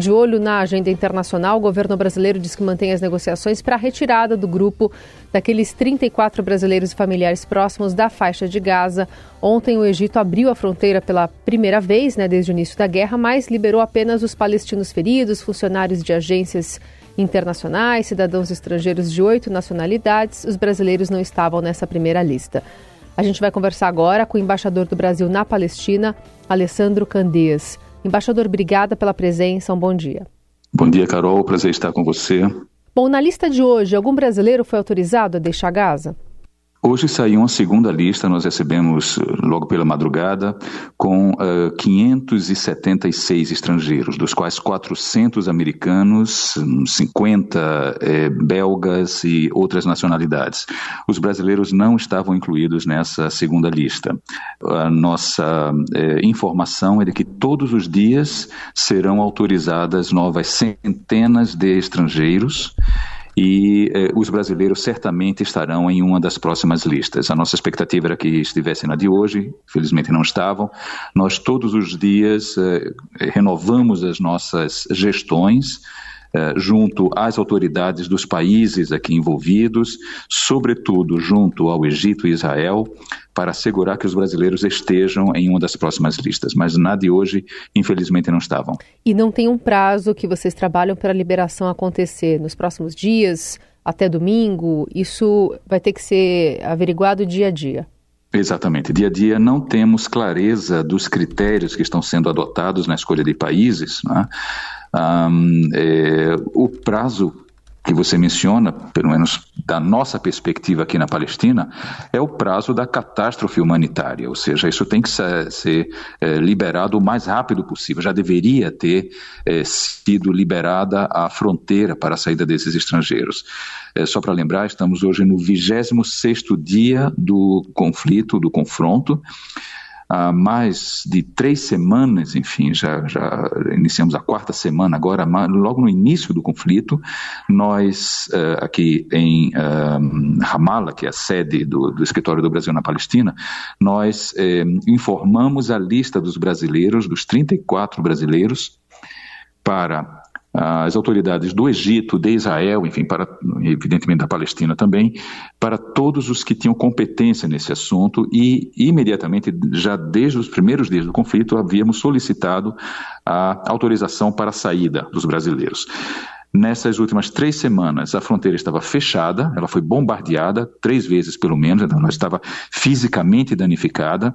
de olho na agenda internacional, o governo brasileiro diz que mantém as negociações para a retirada do grupo daqueles 34 brasileiros e familiares próximos da faixa de Gaza. Ontem, o Egito abriu a fronteira pela primeira vez, né, desde o início da guerra, mas liberou apenas os palestinos feridos, funcionários de agências internacionais, cidadãos estrangeiros de oito nacionalidades. Os brasileiros não estavam nessa primeira lista. A gente vai conversar agora com o embaixador do Brasil na Palestina, Alessandro Candeias. Embaixador, obrigada pela presença. Um bom dia. Bom dia, Carol. Prazer estar com você. Bom, na lista de hoje, algum brasileiro foi autorizado a deixar Gaza? Hoje saiu uma segunda lista, nós recebemos eh, logo pela madrugada, com uh, eh, 576 estrangeiros, dos quais 400 americanos, 50 eh, belgas e outras nacionalidades. Os brasileiros não estavam incluídos nessa segunda lista. A nossa eh, informação é de que todos os dias serão autorizadas novas centenas de estrangeiros e eh, os brasileiros certamente estarão em uma das próximas listas. A nossa expectativa era que estivessem na de hoje, felizmente não estavam. Nós todos os dias eh, renovamos as nossas gestões. Eh, junto às autoridades dos países aqui envolvidos, sobretudo junto ao Egito e Israel, para assegurar que os brasileiros estejam em uma das próximas listas. Mas na de hoje, infelizmente, não estavam. E não tem um prazo que vocês trabalham para a liberação acontecer nos próximos dias, até domingo? Isso vai ter que ser averiguado dia a dia. Exatamente. Dia a dia não temos clareza dos critérios que estão sendo adotados na escolha de países. Né? Um, é, o prazo que você menciona, pelo menos da nossa perspectiva aqui na Palestina, é o prazo da catástrofe humanitária, ou seja, isso tem que ser, ser é, liberado o mais rápido possível. Já deveria ter é, sido liberada a fronteira para a saída desses estrangeiros. É, só para lembrar, estamos hoje no 26 dia do conflito, do confronto, há mais de três semanas, enfim, já, já iniciamos a quarta semana agora, logo no início do conflito, nós uh, aqui em uh, que é a sede do, do, escritório do Brasil na Palestina, nós uh, informamos a lista dos brasileiros, dos 34 brasileiros, para as autoridades do Egito, de Israel, enfim, para, evidentemente da Palestina também, para todos os que tinham competência nesse assunto e imediatamente, já desde os primeiros dias do conflito, havíamos solicitado a autorização para a saída dos brasileiros. Nessas últimas três semanas, a fronteira estava fechada, ela foi bombardeada três vezes pelo menos, então ela estava fisicamente danificada.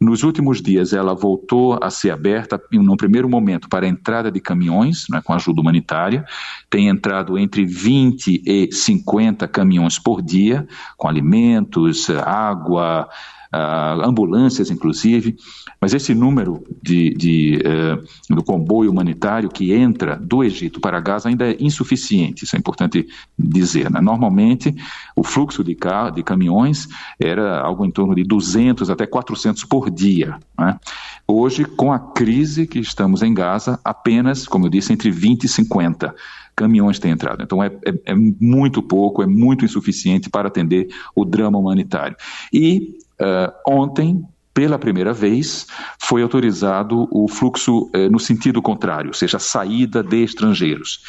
Nos últimos dias, ela voltou a ser aberta, no primeiro momento, para a entrada de caminhões, né, com ajuda humanitária. Tem entrado entre 20 e 50 caminhões por dia, com alimentos, água, uh, ambulâncias, inclusive, mas esse número de, de uh, do comboio humanitário que entra do Egito para Gaza ainda é insuficiente, isso é importante dizer. Né? Normalmente, o fluxo de, carro, de caminhões era algo em torno de 200 até 400 por dia. Né? Hoje, com a crise que estamos em Gaza, apenas, como eu disse, entre 20 e 50 caminhões têm entrado. Então é, é, é, muito pouco, é muito insuficiente para atender o drama humanitário. E Uh, ontem, pela primeira vez, foi autorizado o fluxo uh, no sentido contrário, ou seja, a saída de estrangeiros.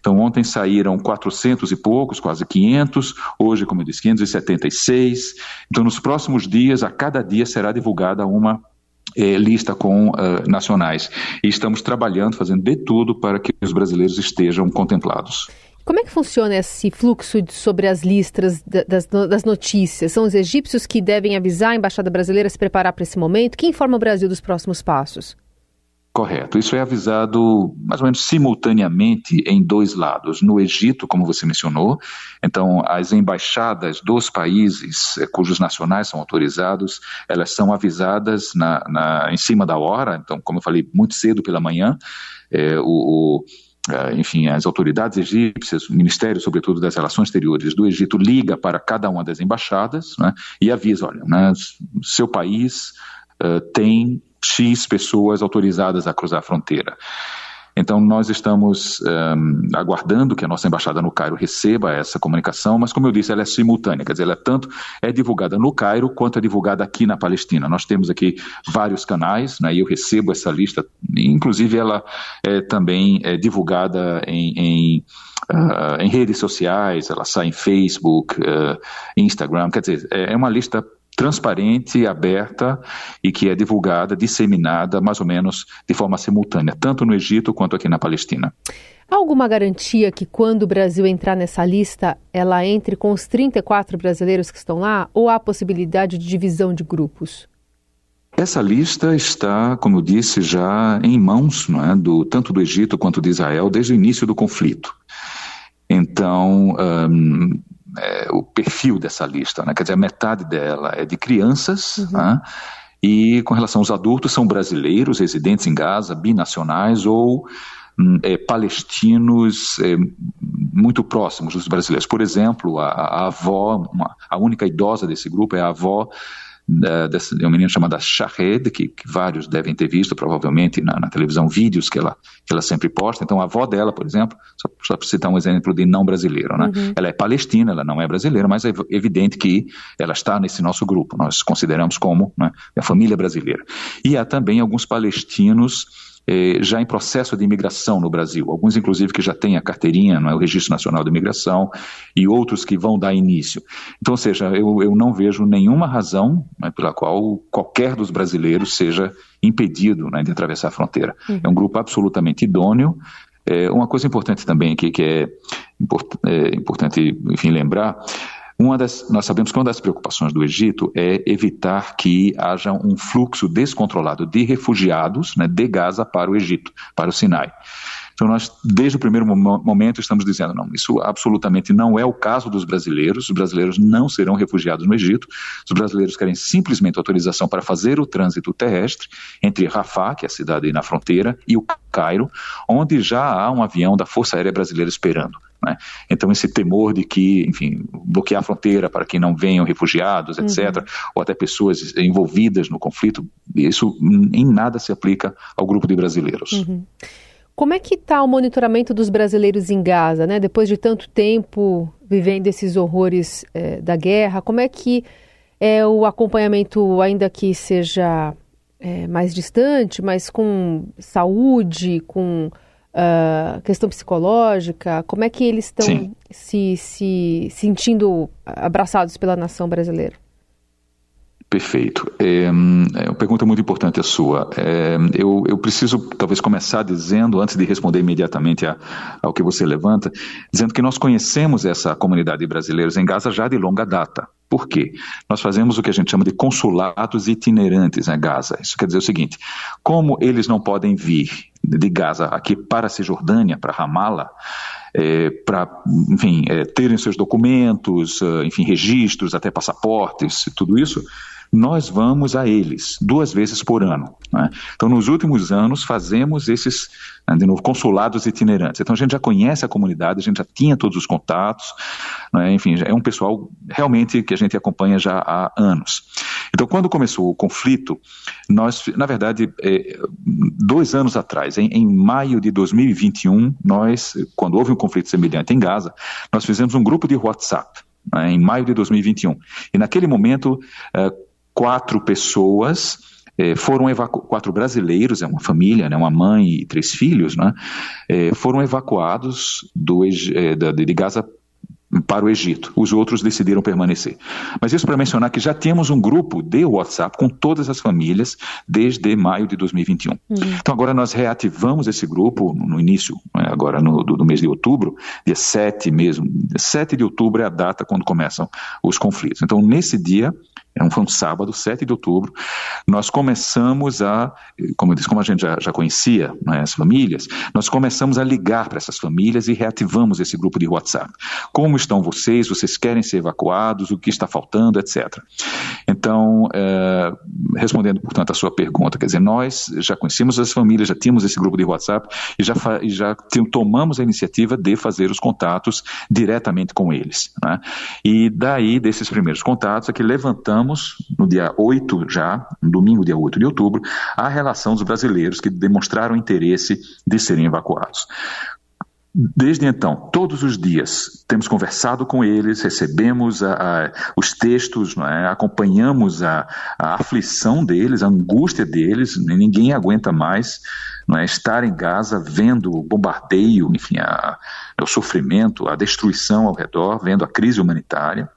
Então, ontem saíram 400 e poucos, quase 500, hoje, como eu disse, 576. Então, nos próximos dias, a cada dia será divulgada uma eh, lista com uh, nacionais. E estamos trabalhando, fazendo de tudo para que os brasileiros estejam contemplados. Como é que funciona esse fluxo sobre as listas das, das, notícias? São os egípcios que devem avisar a embaixada brasileira se preparar para esse momento? Quem informa o Brasil dos próximos passos? Correto. Isso é avisado mais ou menos simultaneamente em dois lados. No Egito, como você mencionou, então as embaixadas dos países eh, cujos nacionais são autorizados, elas são avisadas na, na, em cima da hora. Então, como eu falei, muito cedo pela manhã, é, o, o enfim, as autoridades egípcias, o Ministério, sobretudo, das Relações Exteriores do Egito, liga para cada uma das embaixadas né, e avisa, olha, né, seu país uh, tem X pessoas autorizadas a cruzar a fronteira. Então, nós estamos um, aguardando que a nossa embaixada no Cairo receba essa comunicação, mas, como eu disse, ela é simultânea, quer dizer, ela é tanto é divulgada no Cairo quanto é divulgada aqui na Palestina. Nós temos aqui vários canais, né, e eu recebo essa lista, inclusive ela é também é divulgada em, em, uh, em redes sociais, ela sai em Facebook, uh, Instagram, quer dizer, é, é uma lista transparente, aberta e que é divulgada, disseminada mais ou menos de forma simultânea, tanto no Egito quanto aqui na Palestina. Há alguma garantia que quando o Brasil entrar nessa lista, ela entre com os 34 brasileiros que estão lá ou há possibilidade de divisão de grupos? Essa lista está, como eu disse, já em mãos é, do, tanto do Egito quanto de Israel desde o início do conflito. Então, um, é, o perfil dessa lista, né? quer dizer, a metade dela é de crianças, uhum. né? e com relação aos adultos, são brasileiros residentes em Gaza, binacionais ou hum, é, palestinos é, muito próximos dos brasileiros. Por exemplo, a, a avó, uma, a única idosa desse grupo é a avó da, dessa, de uma menina chamada Shahed, que, que, vários devem ter visto provavelmente na, na, televisão, vídeos que ela, que ela sempre posta. Então, a avó dela, por exemplo, só, só para citar um exemplo de não brasileiro, né? Uhum. Ela é palestina, ela não é brasileira, mas é evidente que ela está nesse nosso grupo. Nós consideramos como né, a família brasileira. E há também alguns palestinos eh, já em processo de imigração no Brasil, alguns inclusive que já têm a carteirinha, não é, o Registro Nacional de Imigração, e outros que vão dar início. Então, ou seja, eu, eu não vejo nenhuma razão né, pela qual qualquer dos brasileiros seja impedido né, de atravessar a fronteira. Uhum. É um grupo absolutamente idôneo. É, uma coisa importante também aqui, que é, import, é importante, enfim, lembrar, uma das, nós sabemos que uma das preocupações do Egito é evitar que haja um fluxo descontrolado de refugiados né, de Gaza para o Egito, para o Sinai. Então, nós, desde o primeiro momento, estamos dizendo: não, isso absolutamente não é o caso dos brasileiros. Os brasileiros não serão refugiados no Egito. Os brasileiros querem simplesmente autorização para fazer o trânsito terrestre entre Rafah, que é a cidade na fronteira, e o Cairo, onde já há um avião da Força Aérea Brasileira esperando. Né? Então, esse temor de que, enfim, bloquear a fronteira para que não venham refugiados, etc., uhum. ou até pessoas envolvidas no conflito, isso em nada se aplica ao grupo de brasileiros. Uhum. Como é que está o monitoramento dos brasileiros em Gaza, né? Depois de tanto tempo vivendo esses horrores é, da guerra, como é que é o acompanhamento, ainda que seja é, mais distante, mas com saúde, com uh, questão psicológica? Como é que eles estão se, se sentindo abraçados pela nação brasileira? Perfeito. É, é, uma pergunta muito importante a sua. É, eu, eu, preciso talvez começar dizendo, antes de responder imediatamente a, ao que você levanta, dizendo que nós conhecemos essa comunidade de brasileiros em Gaza já de longa data. Por quê? Nós fazemos o que a gente chama de consulados itinerantes em Gaza. Isso quer dizer o seguinte: como eles não podem vir de Gaza aqui para a Cisjordânia, para Ramallah, é, para, enfim, é, terem seus documentos, ah, enfim, registros, até passaportes, tudo isso, nós vamos a eles duas vezes por ano. Né? Então, nos últimos anos, fazemos esses, né, de novo, consulados itinerantes. Então, a gente já conhece a comunidade, a gente já tinha todos os contatos, né? enfim, é um pessoal realmente que a gente acompanha já há anos. Então, quando começou o conflito, nós, na verdade, é, dois anos atrás, em, em maio de 2021, nós, quando houve um conflito semelhante em Gaza, nós fizemos um grupo de WhatsApp. Né, em maio de 2021. E naquele momento, uh, quatro pessoas eh, foram evacuados, quatro brasileiros, é uma família, né, uma mãe e três filhos, né, eh, foram evacuados do, de Gaza para o Egito. Os outros decidiram permanecer. Mas isso para mencionar que já temos um grupo de WhatsApp com todas as famílias desde maio de 2021. Uhum. Então agora nós reativamos esse grupo no início, né, agora no do, do, mês de outubro, dia 7 mesmo. 7 de outubro é a data quando começam os conflitos. Então nesse dia foi um sábado, 7 de outubro, nós começamos a, como eu disse, como a gente já, já conhecia né, as famílias, nós começamos a ligar para essas famílias e reativamos esse grupo de WhatsApp. Como estão vocês? Vocês querem ser evacuados? O que está faltando? Etc. Então, é, respondendo, portanto, a sua pergunta, quer dizer, nós já conhecíamos as famílias, já tínhamos esse grupo de WhatsApp e já, e já tomamos a iniciativa de fazer os contatos diretamente com eles. Né? E daí, desses primeiros contatos, é que levantamos no dia 8 já, no domingo, dia 8 de outubro, a relação dos brasileiros que demonstraram interesse de serem evacuados. Desde então, todos os dias, temos conversado com eles, recebemos a, a, os textos, é? acompanhamos a, a, aflição deles, a angústia deles, ninguém aguenta mais é? estar em Gaza vendo o bombardeio, enfim, o sofrimento, a destruição ao redor, vendo a crise humanitária.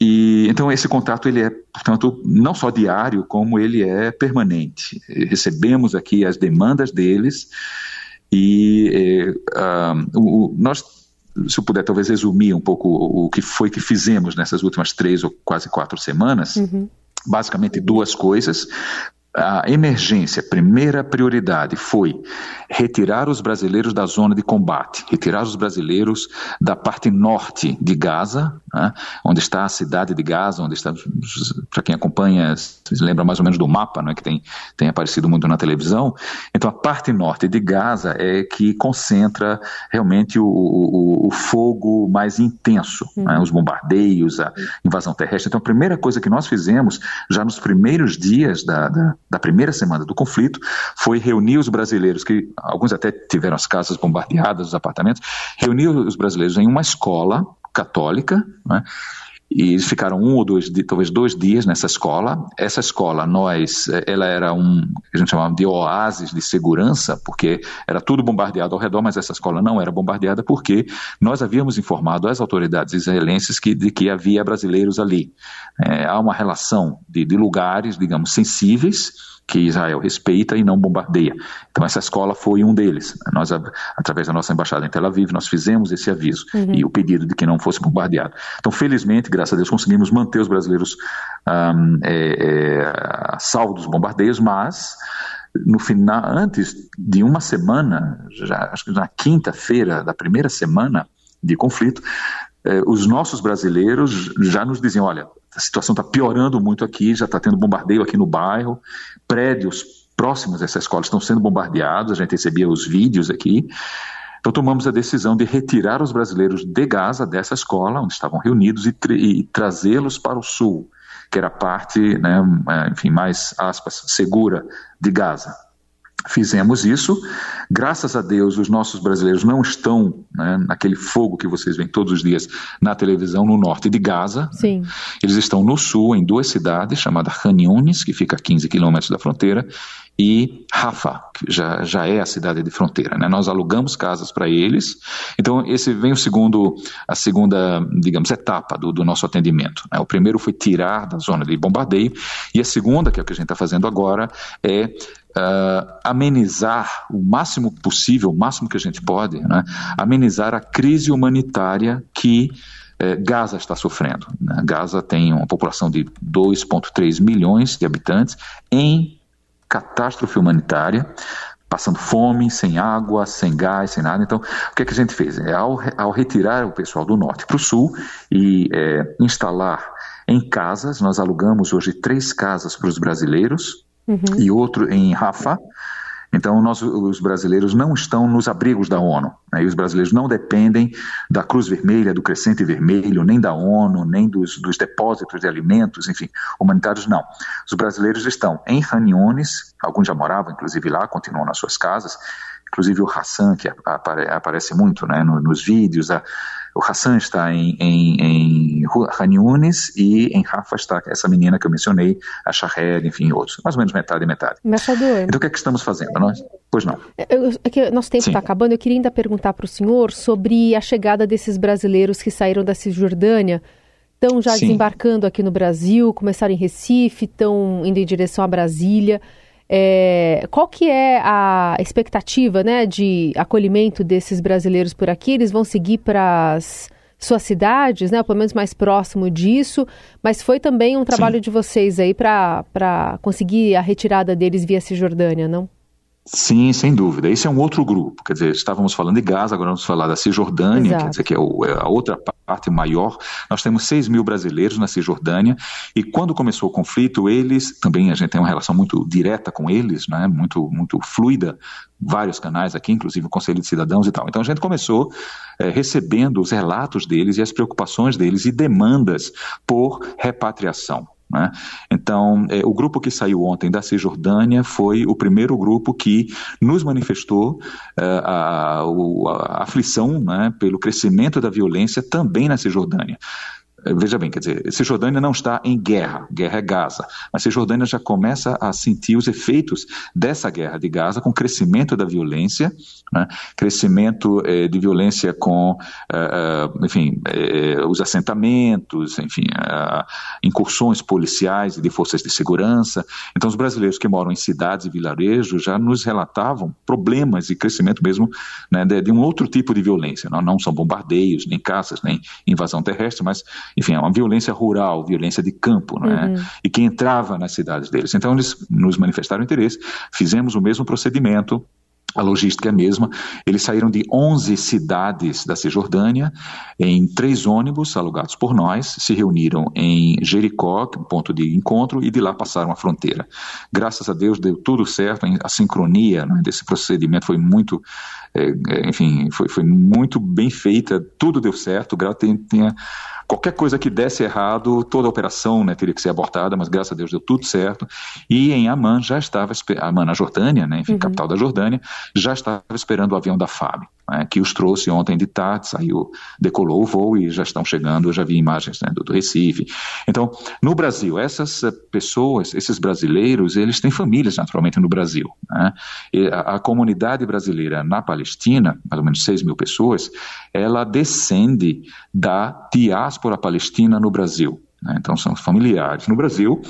E então esse contato ele é, portanto, não só diário, como ele é permanente. Recebemos aqui as demandas deles e uh, o, nós, se eu puder talvez resumir um pouco o que foi que fizemos nessas últimas três ou quase quatro semanas, uhum. basicamente duas coisas a emergência, primeira prioridade foi retirar os brasileiros da zona de combate, retirar os brasileiros da parte norte de Gaza, né, onde está a cidade de Gaza, onde está, para quem acompanha, se lembra mais ou menos do mapa, né, que tem, tem aparecido muito na televisão. Então, a parte norte de Gaza é que concentra realmente o, o, o fogo mais intenso, uhum. né, os bombardeios, a invasão terrestre. Então, a primeira coisa que nós fizemos, já nos primeiros dias da, da da primeira semana do conflito foi reunir os brasileiros, que alguns até tiveram as casas bombardeadas, os apartamentos, reunir os brasileiros em uma escola católica, né, e eles ficaram um ou dois, talvez dois dias nessa escola. Essa escola, nós, ela era um, a gente chamava de oásis de segurança, porque era tudo bombardeado ao redor, mas essa escola não era bombardeada porque nós havíamos informado as autoridades israelenses que, de que havia brasileiros ali. É, há uma relação de, de lugares, digamos, sensíveis, que Israel respeita e não bombardeia. Então essa escola foi um deles. Nós, através da nossa embaixada em Tel Aviv, nós fizemos esse aviso uhum. e o pedido de que não fosse bombardeado. Então, felizmente, graças a Deus, conseguimos manter os brasileiros um, é, é, salvos dos bombardeios, mas no final, antes de uma semana, já, acho que na quinta-feira da primeira semana de conflito, eh, os nossos brasileiros já nos diziam, olha, a situação está piorando muito aqui, já está tendo bombardeio aqui no bairro, prédios próximos a essa escola estão sendo bombardeados, a gente recebia os vídeos aqui. Então tomamos a decisão de retirar os brasileiros de Gaza, dessa escola, onde estavam reunidos, e, e trazê-los para o sul, que era a parte, né, é, enfim, mais, aspas, segura de Gaza. Fizemos isso. Graças a Deus, os nossos brasileiros não estão né, naquele fogo que vocês veem todos os dias na televisão no norte de Gaza. Sim. Eles estão no sul, em duas cidades, chamada Khan Yunis, que fica a 15 quilômetros da fronteira, e Rafa, que já, já é a cidade de fronteira. Né? Nós alugamos casas para eles. Então, esse vem o segundo, a segunda, digamos, etapa do, do nosso atendimento. Né? O primeiro foi tirar da zona de bombardeio, e a segunda, que é o que a gente está fazendo agora, é uh, amenizar o máximo possível, o máximo que a gente pode, né? amenizar a crise humanitária que eh, Gaza está sofrendo. Né? Gaza tem uma população de 2,3 milhões de habitantes em catástrofe humanitária, passando fome, sem água, sem gás, sem nada. Então, o que, é que a gente fez? É, ao, ao retirar o pessoal do norte para o sul e é, instalar em casas, nós alugamos hoje três casas para os brasileiros uhum. e outro em Rafah, então, nós, os brasileiros não estão nos abrigos da ONU. Né? E os brasileiros não dependem da Cruz Vermelha, do Crescente Vermelho, nem da ONU, nem dos, dos depósitos de alimentos, enfim, humanitários não. Os brasileiros estão em Raniones, alguns já moravam, inclusive lá, continuam nas suas casas. Inclusive o Hassan, que apare, aparece muito né, nos vídeos, a, o Hassan está em, em, em e em Rafa está essa menina que eu mencionei, a Shahed, enfim, outros. Mais ou menos metade e metade. Embaixador. Então o que é que estamos fazendo? Nós? Pois não. É, é que nosso tempo está acabando. Eu queria ainda perguntar para o senhor sobre a chegada desses brasileiros que saíram da Cisjordânia estão já Sim. desembarcando aqui no Brasil, começaram em Recife, estão indo em direção a Brasília. É, qual que é a expectativa né, de acolhimento desses brasileiros por aqui? Eles vão seguir para as suas cidades, né, pelo menos mais próximo disso, mas foi também um trabalho Sim. de vocês aí para conseguir a retirada deles via Cisjordânia, não? Sim, sem dúvida. Esse é um outro grupo. Quer dizer, estávamos falando de Gaza, agora vamos falar da Cisjordânia, Exato. quer dizer, que é, o, é a outra parte parte maior. Nós temos 6 mil brasileiros na Cisjordânia e quando começou o conflito, eles, também a gente tem uma relação muito direta com eles, né, muito, muito fluida, vários canais aqui, inclusive o Conselho de Cidadãos e tal. Então a gente começou é, recebendo os relatos deles e as preocupações deles e demandas por repatriação. Né? Então, é, o grupo que saiu ontem da Cisjordânia foi o primeiro grupo que nos manifestou é, a, a, a, aflição né, pelo crescimento da violência também na Cisjordânia. Veja bem, quer dizer, Cisjordânia não está em guerra, guerra é Gaza, mas Cisjordânia já começa a sentir os efeitos dessa guerra de Gaza com crescimento da violência, né? crescimento eh, de violência com, eh, eh enfim, os assentamentos, enfim, incursões policiais e de forças de segurança. Então, os brasileiros que moram em cidades e vilarejos já nos relatavam problemas e crescimento mesmo né, de, de, um outro tipo de violência. Não, não são bombardeios, nem caças, nem invasão terrestre, mas enfim, é uma violência rural, violência de campo, não é? Uhum. E que entrava nas cidades deles. Então eles nos manifestaram interesse, fizemos o mesmo procedimento, a logística é a mesma. Eles saíram de 11 cidades da Cisjordânia em três ônibus alugados por nós, se reuniram em Jericó, é ponto de encontro, e de lá passaram a fronteira. Graças a Deus deu tudo certo, a sincronia né, desse procedimento foi muito, é, é enfim, foi, foi muito bem feita, tudo deu certo, tinha Qualquer coisa que desse errado, toda a operação né, teria que ser abortada, mas graças a Deus deu tudo certo. E em Amman já estava, Amman na Jordânia, né, enfim, uhum. capital da Jordânia, já estava esperando o avião da FAB né, que os trouxe ontem de tarde, saiu, decolou o voo e já estão chegando, eu já vi imagens né, do, do, Recife. Então, no Brasil, essas eh, pessoas, esses brasileiros, eles têm famílias naturalmente no Brasil. Né? A, a, comunidade brasileira na Palestina, mais ou menos 6 mil pessoas, ela descende da diáspora palestina no Brasil. Né? Então, são familiares no Brasil,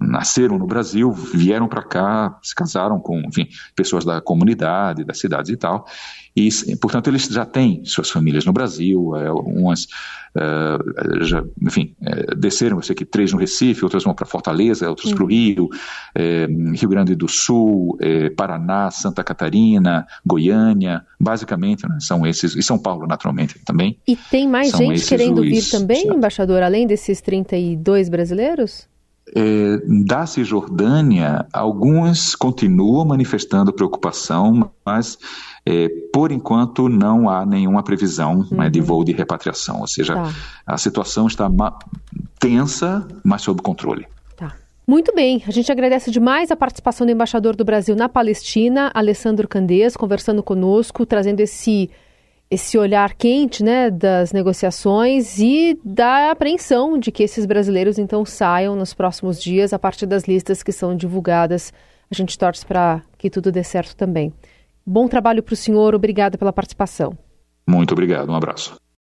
nasceram no Brasil, vieram para cá, se casaram com, enfim, pessoas da comunidade, das cidades e tal, e, portanto, eles já têm suas famílias no Brasil, é, umas, é, já, enfim, é, desceram, eu sei que três no Recife, outras vão para Fortaleza, outras para o Rio, Rio Grande do Sul, Paraná, Santa Catarina, Goiânia, basicamente né, são esses, e São Paulo, naturalmente, também. E tem mais gente querendo os, vir também, embaixador, além desses 32 brasileiros? É, da Cisjordânia, alguns continuam manifestando preocupação, mas é, por enquanto não há nenhuma previsão uhum. né, de uhum. voo de repatriação, ou seja, tá. a situação está tensa, mas sob controle. Tá. Muito bem, a gente agradece demais a participação do embaixador do Brasil na Palestina, Alessandro Candês, conversando conosco, trazendo esse esse olhar quente né, das negociações e da apreensão de que esses brasileiros então saiam nos próximos dias a partir das listas que são divulgadas. A gente torce para que tudo dê certo também. Bom trabalho para o senhor, obrigada pela participação. Muito obrigado, um abraço.